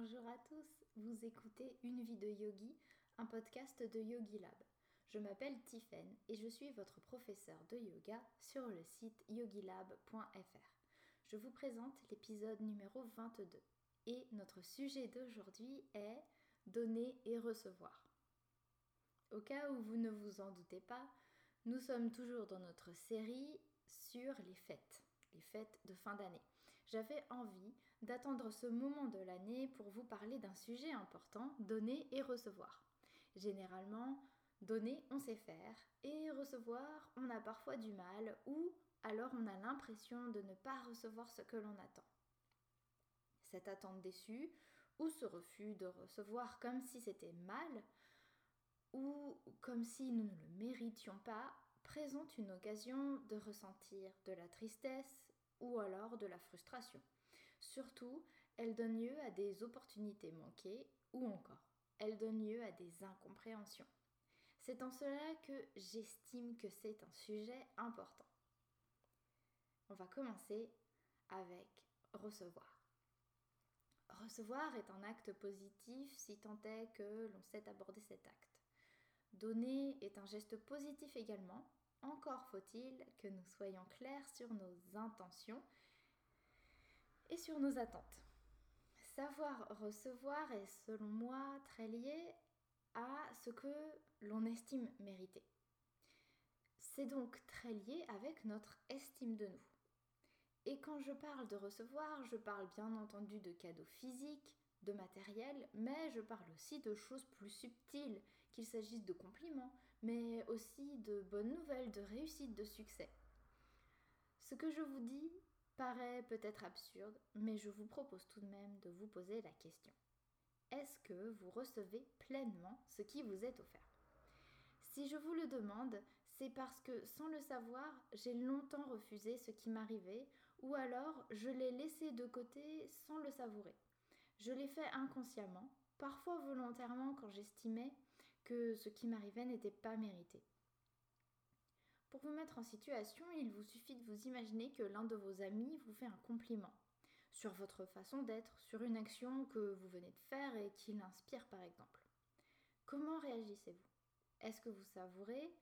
Bonjour à tous, vous écoutez Une vie de yogi, un podcast de Yogi Lab. Je m'appelle Tiffen et je suis votre professeur de yoga sur le site yogilab.fr. Je vous présente l'épisode numéro 22 et notre sujet d'aujourd'hui est donner et recevoir. Au cas où vous ne vous en doutez pas, nous sommes toujours dans notre série sur les fêtes les fêtes de fin d'année. J'avais envie d'attendre ce moment de l'année pour vous parler d'un sujet important, donner et recevoir. Généralement, donner, on sait faire, et recevoir, on a parfois du mal, ou alors on a l'impression de ne pas recevoir ce que l'on attend. Cette attente déçue, ou ce refus de recevoir comme si c'était mal, ou comme si nous ne le méritions pas, présente une occasion de ressentir de la tristesse ou alors de la frustration. Surtout, elle donne lieu à des opportunités manquées ou encore, elle donne lieu à des incompréhensions. C'est en cela que j'estime que c'est un sujet important. On va commencer avec recevoir. Recevoir est un acte positif si tant est que l'on sait aborder cet acte. Donner est un geste positif également, encore faut-il que nous soyons clairs sur nos intentions et sur nos attentes. Savoir recevoir est selon moi très lié à ce que l'on estime mériter. C'est donc très lié avec notre estime de nous. Et quand je parle de recevoir, je parle bien entendu de cadeaux physiques, de matériel, mais je parle aussi de choses plus subtiles, qu'il s'agisse de compliments, mais aussi de bonnes nouvelles, de réussites, de succès. Ce que je vous dis paraît peut-être absurde, mais je vous propose tout de même de vous poser la question. Est-ce que vous recevez pleinement ce qui vous est offert? Si je vous le demande, c'est parce que sans le savoir, j'ai longtemps refusé ce qui m'arrivait, ou alors je l'ai laissé de côté sans le savourer. Je l'ai fait inconsciemment, parfois volontairement quand j'estimais que ce qui m'arrivait n'était pas mérité. Pour vous mettre en situation, il vous suffit de vous imaginer que l'un de vos amis vous fait un compliment sur votre façon d'être, sur une action que vous venez de faire et qui l'inspire par exemple. Comment réagissez-vous? Est-ce que vous savourez?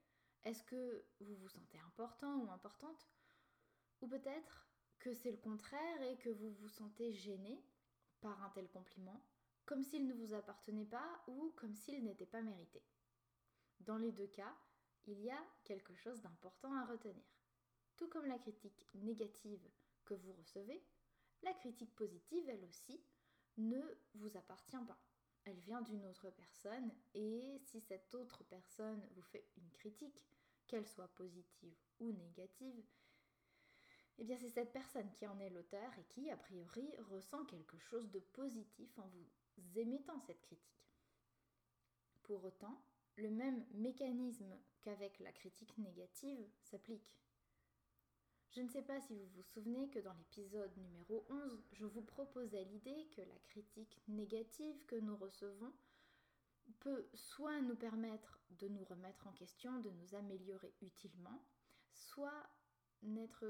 Est-ce que vous vous sentez important ou importante? Ou peut-être que c'est le contraire et que vous vous sentez gêné par un tel compliment, comme s'il ne vous appartenait pas ou comme s'il n'était pas mérité? Dans les deux cas, il y a quelque chose d'important à retenir. Tout comme la critique négative que vous recevez, la critique positive, elle aussi, ne vous appartient pas. Elle vient d'une autre personne et si cette autre personne vous fait une critique, qu'elle soit positive ou négative, eh bien c'est cette personne qui en est l'auteur et qui, a priori, ressent quelque chose de positif en vous émettant cette critique. Pour autant, le même mécanisme qu'avec la critique négative s'applique. Je ne sais pas si vous vous souvenez que dans l'épisode numéro 11, je vous proposais l'idée que la critique négative que nous recevons peut soit nous permettre de nous remettre en question, de nous améliorer utilement, soit n'être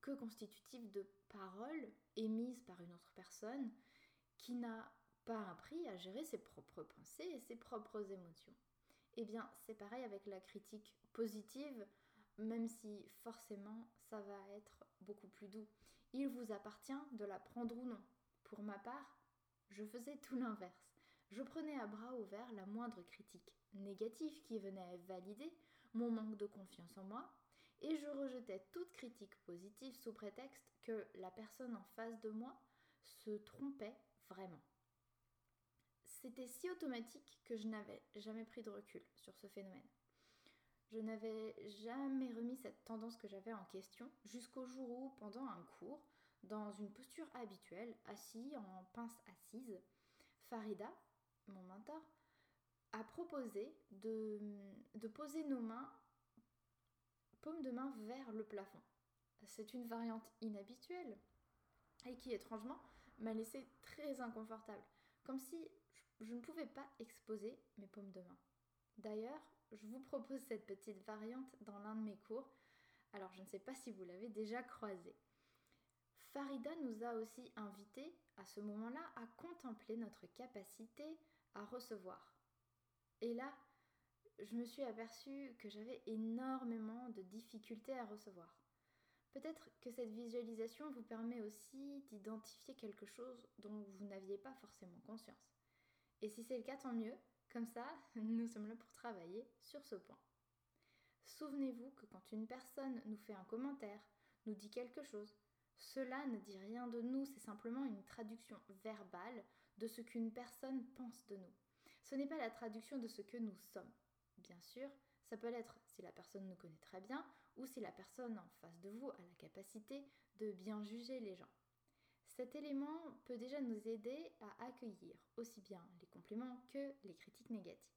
que constitutif de paroles émises par une autre personne qui n'a pas appris à gérer ses propres pensées et ses propres émotions. Eh bien, c'est pareil avec la critique positive, même si forcément ça va être beaucoup plus doux. Il vous appartient de la prendre ou non. Pour ma part, je faisais tout l'inverse. Je prenais à bras ouverts la moindre critique négative qui venait valider mon manque de confiance en moi, et je rejetais toute critique positive sous prétexte que la personne en face de moi se trompait vraiment. C'était si automatique que je n'avais jamais pris de recul sur ce phénomène. Je n'avais jamais remis cette tendance que j'avais en question jusqu'au jour où, pendant un cours, dans une posture habituelle, assis en pince assise, Farida, mon mentor, a proposé de, poser nos mains, paume de main vers le plafond. C'est une variante inhabituelle et qui étrangement m'a laissé très inconfortable, comme si je ne pouvais pas exposer mes paumes de main. D'ailleurs, je vous propose cette petite variante dans l'un de mes cours, alors je ne sais pas si vous l'avez déjà croisée. Farida nous a aussi invités à ce moment-là à contempler notre capacité à recevoir. Et là, je me suis aperçue que j'avais énormément de difficultés à recevoir. Peut-être que cette visualisation vous permet aussi d'identifier quelque chose dont vous n'aviez pas forcément conscience. Et si c'est le cas, tant mieux. Comme ça, nous sommes là pour travailler sur ce point. Souvenez-vous que quand une personne nous fait un commentaire, nous dit quelque chose, cela ne dit rien de nous, c'est simplement une traduction verbale de ce qu'une personne pense de nous. Ce n'est pas la traduction de ce que nous sommes. Bien sûr, ça peut l'être si la personne nous connaît très bien ou si la personne en face de vous a la capacité de bien juger les gens. Cet élément peut déjà nous aider à accueillir aussi bien les compliments que les critiques négatives.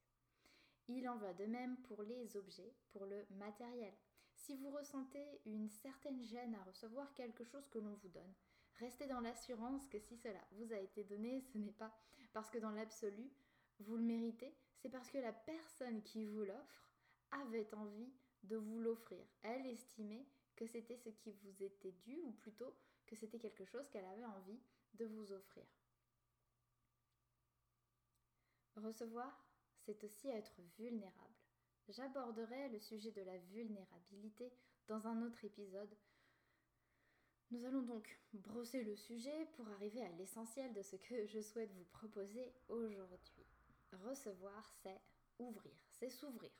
Il en va de même pour les objets, pour le matériel. Si vous ressentez une certaine gêne à recevoir quelque chose que l'on vous donne, restez dans l'assurance que si cela vous a été donné, ce n'est pas parce que dans l'absolu, vous le méritez, c'est parce que la personne qui vous l'offre avait envie de vous l'offrir. Elle estimait que c'était ce qui vous était dû, ou plutôt que c'était quelque chose qu'elle avait envie de vous offrir. Recevoir, c'est aussi être vulnérable. J'aborderai le sujet de la vulnérabilité dans un autre épisode. Nous allons donc brosser le sujet pour arriver à l'essentiel de ce que je souhaite vous proposer aujourd'hui. Recevoir, c'est ouvrir, c'est s'ouvrir.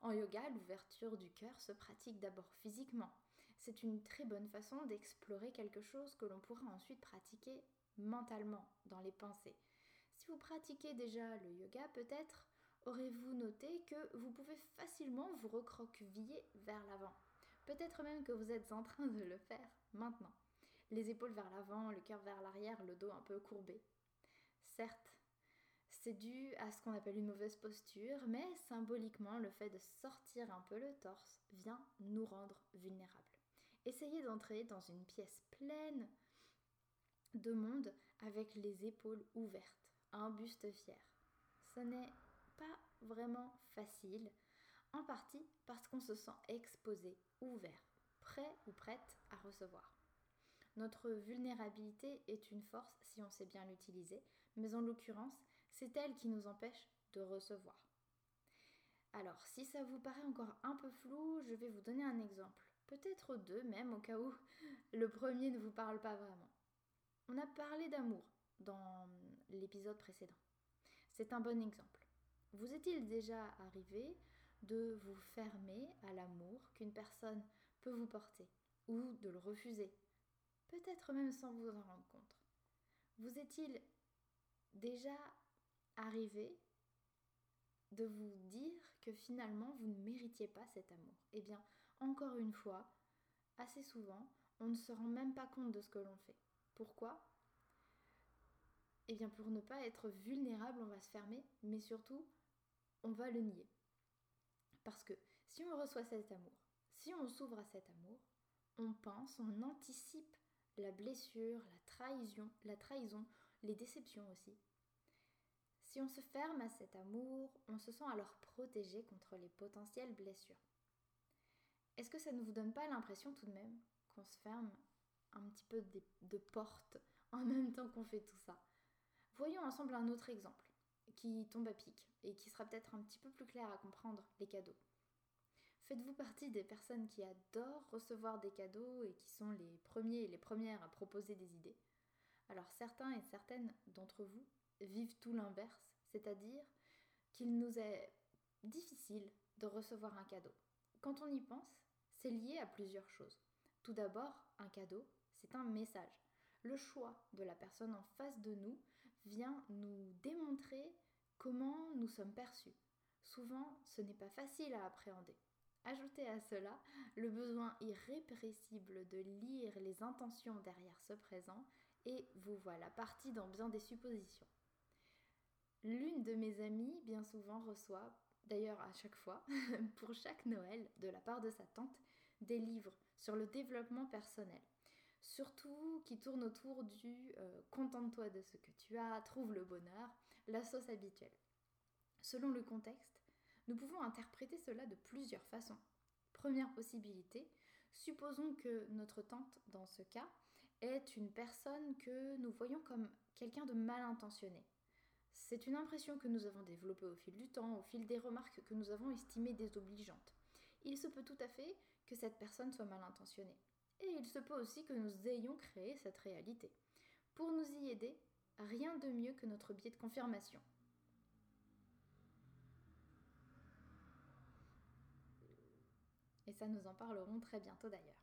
En yoga, l'ouverture du cœur se pratique d'abord physiquement. C'est une très bonne façon d'explorer quelque chose que l'on pourra ensuite pratiquer mentalement, dans les pensées. Si vous pratiquez déjà le yoga, peut-être aurez-vous noté que vous pouvez facilement vous recroqueviller vers l'avant. Peut-être même que vous êtes en train de le faire maintenant. Les épaules vers l'avant, le cœur vers l'arrière, le dos un peu courbé. Certes, c'est dû à ce qu'on appelle une mauvaise posture, mais symboliquement, le fait de sortir un peu le torse vient nous rendre vulnérables. Essayez d'entrer dans une pièce pleine de monde avec les épaules ouvertes, un buste fier. Ce n'est pas vraiment facile, en partie parce qu'on se sent exposé, ouvert, prêt ou prête à recevoir. Notre vulnérabilité est une force si on sait bien l'utiliser, mais en l'occurrence, c'est elle qui nous empêche de recevoir. Alors, si ça vous paraît encore un peu flou, je vais vous donner un exemple. Peut-être deux même, au cas où le premier ne vous parle pas vraiment. On a parlé d'amour dans l'épisode précédent. C'est un bon exemple. Vous est-il déjà arrivé de vous fermer à l'amour qu'une personne peut vous porter ou de le refuser? Peut-être même sans vous en rendre compte. Vous est-il déjà arriver de vous dire que finalement vous ne méritiez pas cet amour? Eh bien, encore une fois, assez souvent, on ne se rend même pas compte de ce que l'on fait. Pourquoi? Eh bien, pour ne pas être vulnérable, on va se fermer, mais surtout, on va le nier. Parce que si on reçoit cet amour, si on s'ouvre à cet amour, on pense, on anticipe la blessure, la trahison, la trahison, les déceptions aussi, si on se ferme à cet amour, on se sent alors protégé contre les potentielles blessures. Est-ce que ça ne vous donne pas l'impression tout de même qu'on se ferme un petit peu de, portes en même temps qu'on fait tout ça? Voyons ensemble un autre exemple qui tombe à pic et qui sera peut-être un petit peu plus clair à comprendre les cadeaux. Faites-vous partie des personnes qui adorent recevoir des cadeaux et qui sont les premiers et les premières à proposer des idées? Alors certains et certaines d'entre vous vivent tout l'inverse, c'est-à-dire qu'il nous est difficile de recevoir un cadeau. Quand on y pense, c'est lié à plusieurs choses. Tout d'abord, un cadeau, c'est un message. Le choix de la personne en face de nous vient nous démontrer comment nous sommes perçus. Souvent, ce n'est pas facile à appréhender. Ajoutez à cela le besoin irrépressible de lire les intentions derrière ce présent et vous voilà parti dans bien des suppositions. L'une de mes amies, bien souvent, reçoit, d'ailleurs à chaque fois, pour chaque Noël, de la part de sa tante, des livres sur le développement personnel. Surtout qui tournent autour du euh, contente-toi de ce que tu as, trouve le bonheur, la sauce habituelle. Selon le contexte, nous pouvons interpréter cela de plusieurs façons. Première possibilité, supposons que notre tante, dans ce cas, est une personne que nous voyons comme quelqu'un de mal intentionné. C'est une impression que nous avons développée au fil du temps, au fil des remarques que nous avons estimées désobligeantes. Il se peut tout à fait cette personne soit mal intentionnée. Et il se peut aussi que nous ayons créé cette réalité. Pour nous y aider, rien de mieux que notre biais de confirmation. Et ça, nous en parlerons très bientôt d'ailleurs.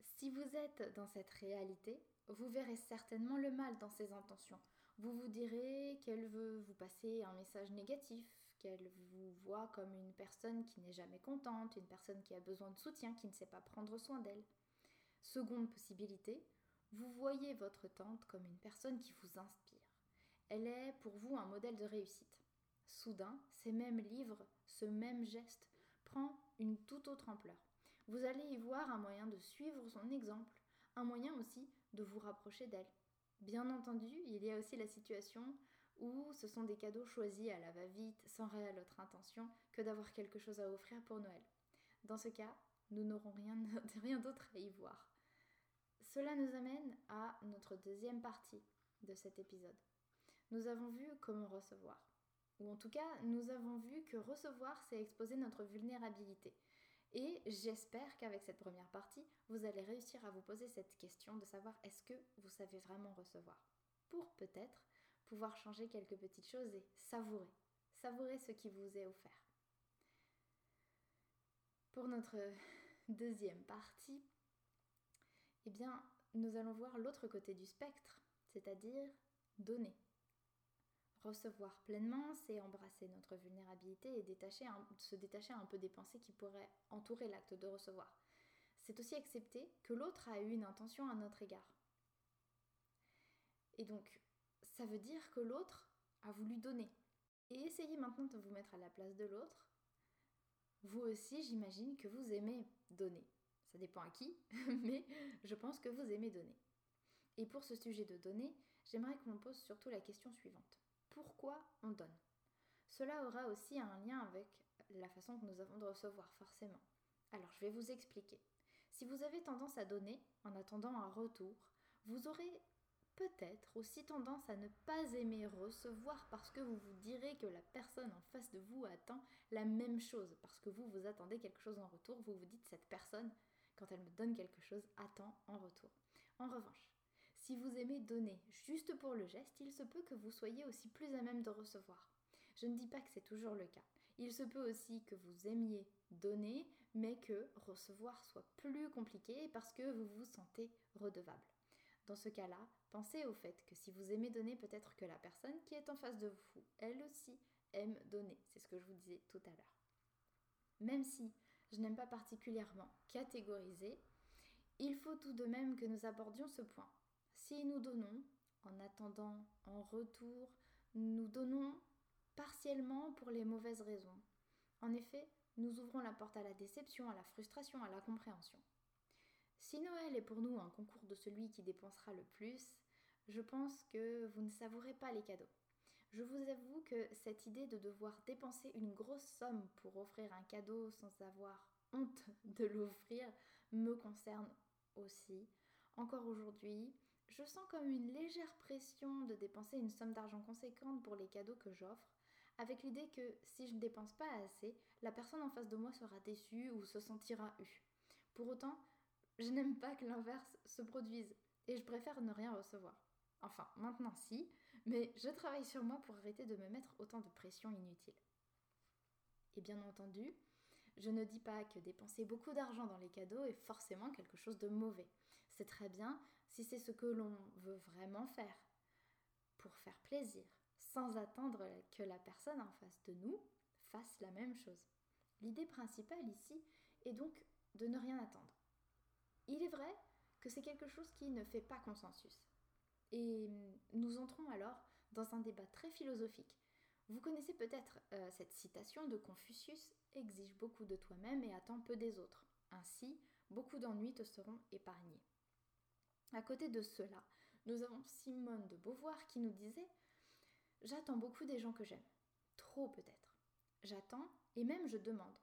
Si vous êtes dans cette réalité, vous verrez certainement le mal dans ses intentions. Vous vous direz qu'elle veut vous passer un message négatif, qu'elle vous voit comme une personne qui n'est jamais contente, une personne qui a besoin de soutien, qui ne sait pas prendre soin d'elle. Seconde possibilité, vous voyez votre tante comme une personne qui vous inspire. Elle est pour vous un modèle de réussite. Soudain, ces mêmes livres, ce même geste prend une toute autre ampleur. Vous allez y voir un moyen de suivre son exemple, un moyen aussi de vous rapprocher d'elle. Bien entendu, il y a aussi la situation où ce sont des cadeaux choisis à la va-vite, sans réelle autre intention que d'avoir quelque chose à offrir pour Noël. Dans ce cas, nous n'aurons rien d'autre à y voir. Cela nous amène à notre deuxième partie de cet épisode. Nous avons vu comment recevoir. Ou en tout cas, nous avons vu que recevoir, c'est exposer notre vulnérabilité. Et j'espère qu'avec cette première partie, vous allez réussir à vous poser cette question de savoir est-ce que vous savez vraiment recevoir. Pour peut-être pouvoir changer quelques petites choses et savourer. Savourer ce qui vous est offert. Pour notre deuxième partie, eh bien, nous allons voir l'autre côté du spectre, c'est-à-dire donner. Recevoir pleinement, c'est embrasser notre vulnérabilité et détacher se détacher un peu des pensées qui pourraient entourer l'acte de recevoir. C'est aussi accepter que l'autre a eu une intention à notre égard. Et donc, ça veut dire que l'autre a voulu donner. Et essayez maintenant de vous mettre à la place de l'autre. Vous aussi, j'imagine que vous aimez donner. Ça dépend à qui, mais je pense que vous aimez donner. Et pour ce sujet de donner, j'aimerais qu'on pose surtout la question suivante. Pourquoi on donne? Cela aura aussi un lien avec la façon que nous avons de recevoir, forcément. Alors, je vais vous expliquer. Si vous avez tendance à donner en attendant un retour, vous aurez peut-être aussi tendance à ne pas aimer recevoir parce que vous vous direz que la personne en face de vous attend la même chose, parce que vous, vous attendez quelque chose en retour, vous vous dites cette personne, quand elle me donne quelque chose, attend en retour. En revanche, si vous aimez donner juste pour le geste, il se peut que vous soyez aussi plus à même de recevoir. Je ne dis pas que c'est toujours le cas. Il se peut aussi que vous aimiez donner, mais que recevoir soit plus compliqué parce que vous vous sentez redevable. Dans ce cas-là, pensez au fait que si vous aimez donner, peut-être que la personne qui est en face de vous, elle aussi, aime donner. C'est ce que je vous disais tout à l'heure. Même si je n'aime pas particulièrement catégoriser, il faut tout de même que nous abordions ce point. Si nous donnons, en attendant en retour, nous donnons partiellement pour les mauvaises raisons. En effet, nous ouvrons la porte à la déception, à la frustration, à la compréhension. Si Noël est pour nous un concours de celui qui dépensera le plus, je pense que vous ne savourez pas les cadeaux. Je vous avoue que cette idée de devoir dépenser une grosse somme pour offrir un cadeau sans avoir honte de l'offrir me concerne aussi. Encore aujourd'hui, je sens comme une légère pression de dépenser une somme d'argent conséquente pour les cadeaux que j'offre, avec l'idée que si je ne dépense pas assez, la personne en face de moi sera déçue ou se sentira eue. Pour autant, je n'aime pas que l'inverse se produise et je préfère ne rien recevoir. Enfin, maintenant si, mais je travaille sur moi pour arrêter de me mettre autant de pression inutile. Et bien entendu, je ne dis pas que dépenser beaucoup d'argent dans les cadeaux est forcément quelque chose de mauvais. C'est très bien si c'est ce que l'on veut vraiment faire, pour faire plaisir, sans attendre que la personne en face de nous fasse la même chose. L'idée principale ici est donc de ne rien attendre. Il est vrai que c'est quelque chose qui ne fait pas consensus. Et nous entrons alors dans un débat très philosophique. Vous connaissez peut-être euh, cette citation de Confucius Exige beaucoup de toi-même et attends peu des autres. Ainsi, beaucoup d'ennuis te seront épargnés. À côté de cela, nous avons Simone de Beauvoir qui nous disait J'attends beaucoup des gens que j'aime. Trop peut-être. J'attends et même je demande.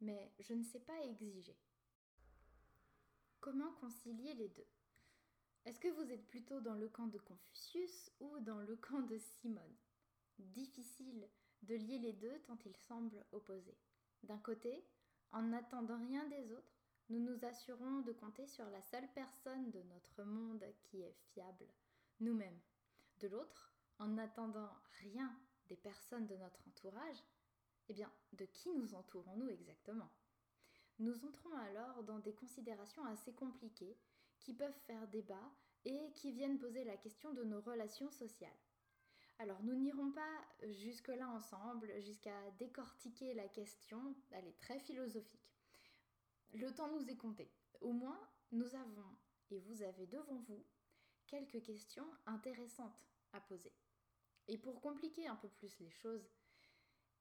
Mais je ne sais pas exiger. Comment concilier les deux Est-ce que vous êtes plutôt dans le camp de Confucius ou dans le camp de Simone? Difficile de lier les deux tant ils semblent opposés. D'un côté, en n'attendant rien des autres, nous nous assurons de compter sur la seule personne de notre monde qui est fiable, nous-mêmes. De l'autre, en n'attendant rien des personnes de notre entourage, eh bien, de qui nous entourons-nous exactement? Nous entrons alors dans des considérations assez compliquées qui peuvent faire débat et qui viennent poser la question de nos relations sociales. Alors nous n'irons pas jusque-là ensemble, jusqu'à décortiquer la question, elle est très philosophique. Le temps nous est compté. Au moins, nous avons, et vous avez devant vous, quelques questions intéressantes à poser. Et pour compliquer un peu plus les choses,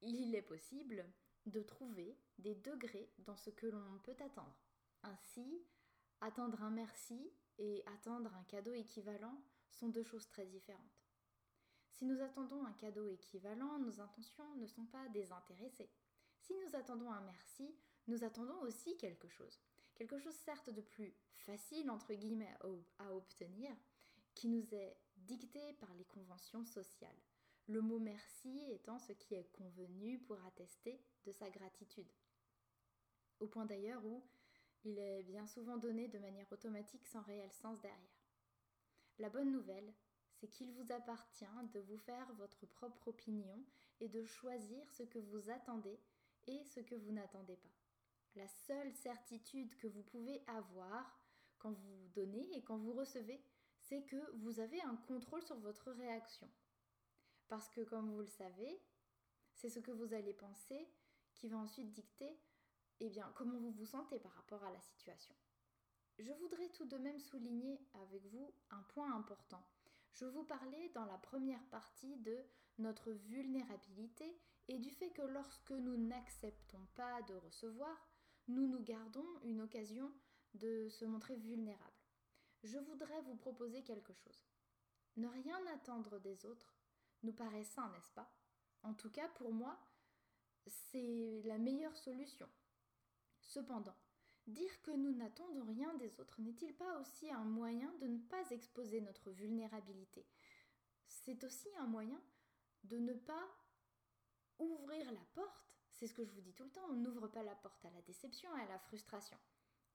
il est possible de trouver des degrés dans ce que l'on peut attendre. Ainsi, attendre un merci et attendre un cadeau équivalent sont deux choses très différentes. Si nous attendons un cadeau équivalent, nos intentions ne sont pas désintéressées. Si nous attendons un merci, nous attendons aussi quelque chose. Quelque chose certes de plus facile, entre guillemets, à obtenir, qui nous est dicté par les conventions sociales. Le mot merci étant ce qui est convenu pour attester de sa gratitude. Au point d'ailleurs où il est bien souvent donné de manière automatique sans réel sens derrière. La bonne nouvelle, c'est qu'il vous appartient de vous faire votre propre opinion et de choisir ce que vous attendez et ce que vous n'attendez pas. La seule certitude que vous pouvez avoir quand vous donnez et quand vous recevez, c'est que vous avez un contrôle sur votre réaction. Parce que comme vous le savez, c'est ce que vous allez penser qui va ensuite dicter eh bien, comment vous vous sentez par rapport à la situation. Je voudrais tout de même souligner avec vous un point important. Je vous parlais dans la première partie de notre vulnérabilité et du fait que lorsque nous n'acceptons pas de recevoir, nous nous gardons une occasion de se montrer vulnérable. Je voudrais vous proposer quelque chose. Ne rien attendre des autres nous paraît sain, n'est-ce pas? En tout cas, pour moi, c'est la meilleure solution. Cependant, dire que nous n'attendons rien des autres n'est-il pas aussi un moyen de ne pas exposer notre vulnérabilité? C'est aussi un moyen de ne pas ouvrir la porte. C'est ce que je vous dis tout le temps, on n'ouvre pas la porte à la déception et à la frustration.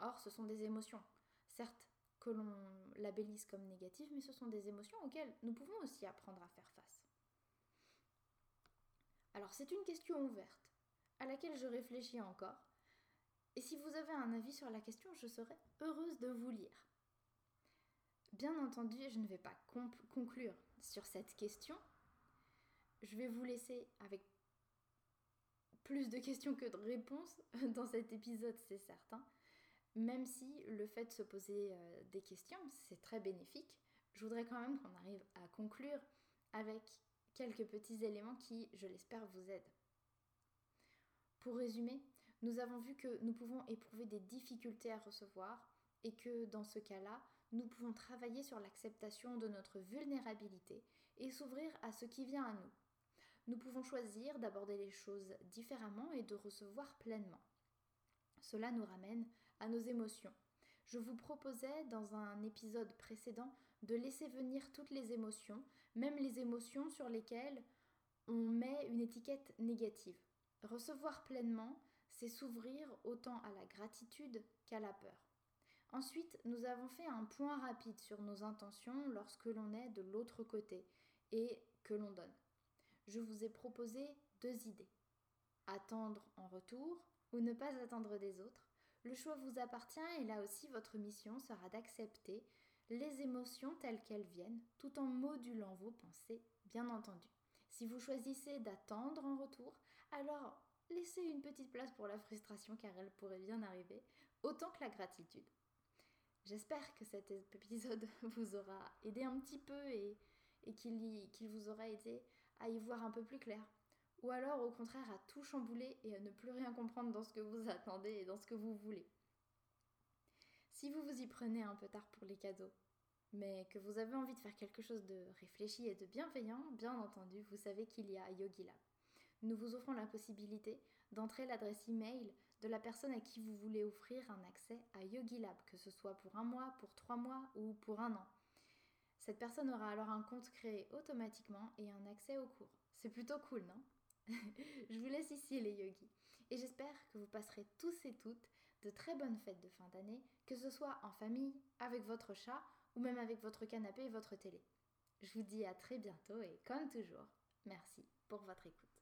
Or, ce sont des émotions, certes que l'on labellise comme négatives, mais ce sont des émotions auxquelles nous pouvons aussi apprendre à faire face. Alors c'est une question ouverte, à laquelle je réfléchis encore, et si vous avez un avis sur la question, je serai heureuse de vous lire. Bien entendu, je ne vais pas conclure sur cette question. Je vais vous laisser avec plus de questions que de réponses dans cet épisode, c'est certain. Même si le fait de se poser euh, des questions, c'est très bénéfique, je voudrais quand même qu'on arrive à conclure avec quelques petits éléments qui, je l'espère, vous aident. Pour résumer, nous avons vu que nous pouvons éprouver des difficultés à recevoir et que dans ce cas-là, nous pouvons travailler sur l'acceptation de notre vulnérabilité et s'ouvrir à ce qui vient à nous. Nous pouvons choisir d'aborder les choses différemment et de recevoir pleinement. Cela nous ramène à nos émotions. Je vous proposais dans un épisode précédent de laisser venir toutes les émotions, même les émotions sur lesquelles on met une étiquette négative. Recevoir pleinement, c'est s'ouvrir autant à la gratitude qu'à la peur. Ensuite, nous avons fait un point rapide sur nos intentions lorsque l'on est de l'autre côté et que l'on donne. Je vous ai proposé deux idées. Attendre en retour ou ne pas attendre des autres. Le choix vous appartient et là aussi votre mission sera d'accepter les émotions telles qu'elles viennent, tout en modulant vos pensées, bien entendu. Si vous choisissez d'attendre en retour, alors laissez une petite place pour la frustration car elle pourrait bien arriver, autant que la gratitude. J'espère que cet épisode vous aura aidé un petit peu et, qu'il vous aura aidé à y voir un peu plus clair. Ou alors au contraire à tout chambouler et à ne plus rien comprendre dans ce que vous attendez et dans ce que vous voulez. Si vous vous y prenez un peu tard pour les cadeaux, mais que vous avez envie de faire quelque chose de réfléchi et de bienveillant, bien entendu, vous savez qu'il y a YogiLab. Nous vous offrons la possibilité d'entrer l'adresse email de la personne à qui vous voulez offrir un accès à YogiLab, que ce soit pour un mois, pour trois mois ou pour un an. Cette personne aura alors un compte créé automatiquement et un accès au cours. C'est plutôt cool, non? Je vous laisse ici les yogis. Et j'espère que vous passerez tous et toutes de très bonnes fêtes de fin d'année, que ce soit en famille, avec votre chat ou même avec votre canapé et votre télé. Je vous dis à très bientôt et comme toujours, merci pour votre écoute.